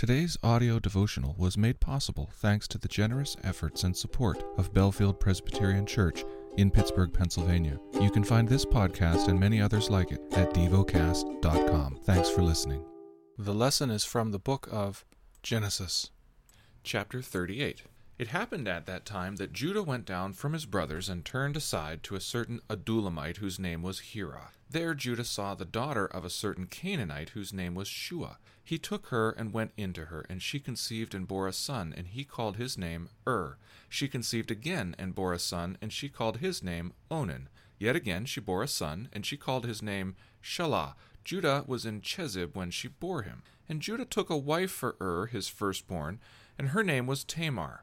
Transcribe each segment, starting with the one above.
Today's audio devotional was made possible thanks to the generous efforts and support of Bellefield Presbyterian Church in Pittsburgh, Pennsylvania. You can find this podcast and many others like it at devocast.com. Thanks for listening. The lesson is from the book of Genesis, chapter 38. It happened at that time that Judah went down from his brothers and turned aside to a certain Adullamite whose name was Hira. There Judah saw the daughter of a certain Canaanite whose name was Shua. He took her and went into her, and she conceived and bore a son, and he called his name Ur. She conceived again and bore a son, and she called his name Onan. Yet again she bore a son, and she called his name Shelah. Judah was in Chezib when she bore him. And Judah took a wife for Ur, his firstborn, and her name was Tamar.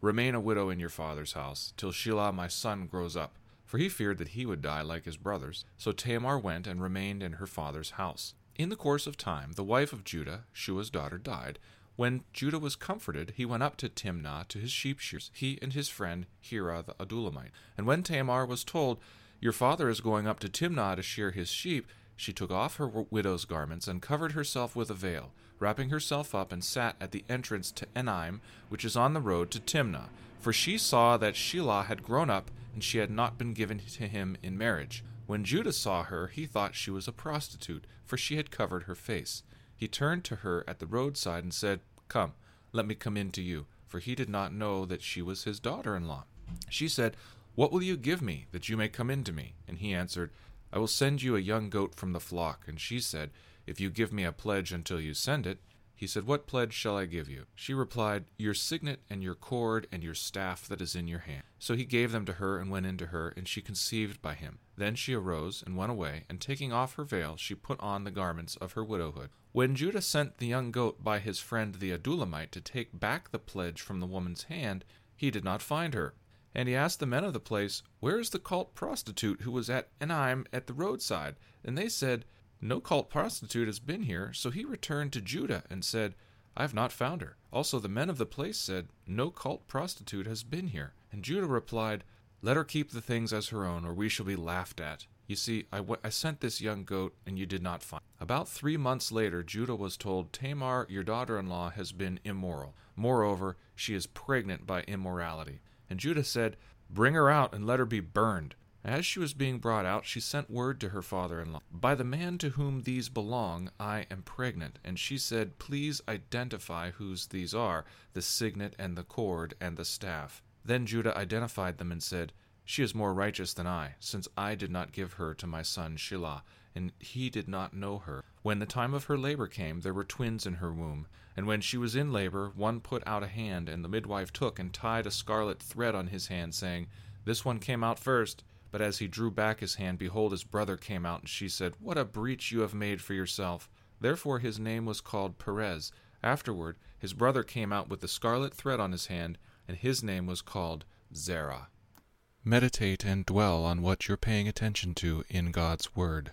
Remain a widow in your father's house, till Shelah my son grows up. For he feared that he would die like his brothers. So Tamar went and remained in her father's house. In the course of time, the wife of Judah, Shua's daughter, died. When Judah was comforted, he went up to Timnah to his sheep shears, he and his friend Hira the Adullamite. And when Tamar was told, Your father is going up to Timnah to shear his sheep, she took off her widow's garments and covered herself with a veil, wrapping herself up, and sat at the entrance to Enaim, which is on the road to Timnah. For she saw that Shelah had grown up, and she had not been given to him in marriage. When Judah saw her, he thought she was a prostitute, for she had covered her face. He turned to her at the roadside and said, Come, let me come in to you, for he did not know that she was his daughter in law. She said, What will you give me, that you may come in to me? And he answered, I will send you a young goat from the flock. And she said, If you give me a pledge until you send it. He said, What pledge shall I give you? She replied, Your signet and your cord and your staff that is in your hand. So he gave them to her and went into her, and she conceived by him. Then she arose and went away, and taking off her veil, she put on the garments of her widowhood. When Judah sent the young goat by his friend the Adullamite to take back the pledge from the woman's hand, he did not find her. And he asked the men of the place, Where is the cult prostitute who was at Enaim at the roadside? And they said, No cult prostitute has been here. So he returned to Judah and said, I have not found her. Also the men of the place said, No cult prostitute has been here. And Judah replied, Let her keep the things as her own, or we shall be laughed at. You see, I, w- I sent this young goat, and you did not find. About three months later, Judah was told, Tamar, your daughter in law, has been immoral. Moreover, she is pregnant by immorality. And Judah said, Bring her out and let her be burned. As she was being brought out, she sent word to her father in law, By the man to whom these belong, I am pregnant. And she said, Please identify whose these are, the signet and the cord and the staff. Then Judah identified them and said, She is more righteous than I, since I did not give her to my son Shelah, and he did not know her. When the time of her labor came, there were twins in her womb. And when she was in labor, one put out a hand, and the midwife took and tied a scarlet thread on his hand, saying, This one came out first. But as he drew back his hand, behold, his brother came out, and she said, What a breach you have made for yourself. Therefore his name was called Perez. Afterward, his brother came out with the scarlet thread on his hand, and his name was called Zerah. Meditate and dwell on what you're paying attention to in God's Word.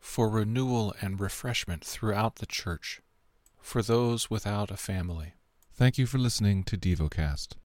for renewal and refreshment throughout the church, for those without a family. Thank you for listening to DevoCast.